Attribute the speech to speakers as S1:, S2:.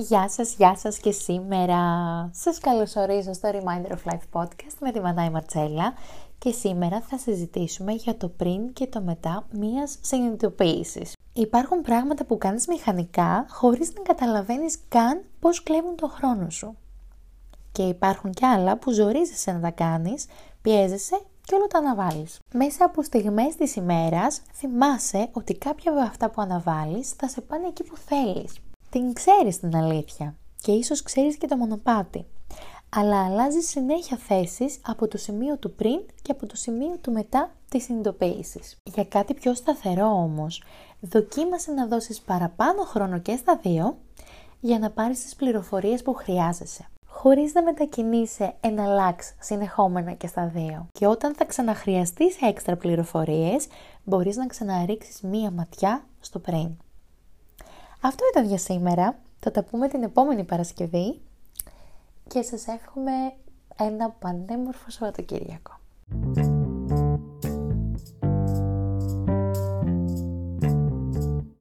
S1: Γεια σας, γεια σας και σήμερα σας καλωσορίζω στο Reminder of Life podcast με τη Μανάη Μαρτσέλα και σήμερα θα συζητήσουμε για το πριν και το μετά μίας συνειδητοποίησης. Υπάρχουν πράγματα που κάνεις μηχανικά χωρίς να καταλαβαίνεις καν πώς κλέβουν το χρόνο σου. Και υπάρχουν κι άλλα που ζορίζεσαι να τα κάνεις, πιέζεσαι και όλο το αναβάλεις. Μέσα από στιγμές της ημέρας θυμάσαι ότι κάποια από αυτά που αναβάλεις θα σε πάνε εκεί που θέλεις την ξέρεις την αλήθεια και ίσως ξέρεις και το μονοπάτι. Αλλά αλλάζει συνέχεια θέσεις από το σημείο του πριν και από το σημείο του μετά της συνειδητοποίησης. Για κάτι πιο σταθερό όμως, δοκίμασε να δώσεις παραπάνω χρόνο και στα δύο για να πάρεις τις πληροφορίες που χρειάζεσαι χωρίς να μετακινείσαι ένα λάξ συνεχόμενα και στα δύο. Και όταν θα ξαναχρειαστείς έξτρα πληροφορίες, μπορείς να ξαναρίξεις μία ματιά στο πριν. Αυτό ήταν για σήμερα. Θα τα πούμε την επόμενη Παρασκευή και σας εύχομαι ένα πανέμορφο Σαββατοκύριακο.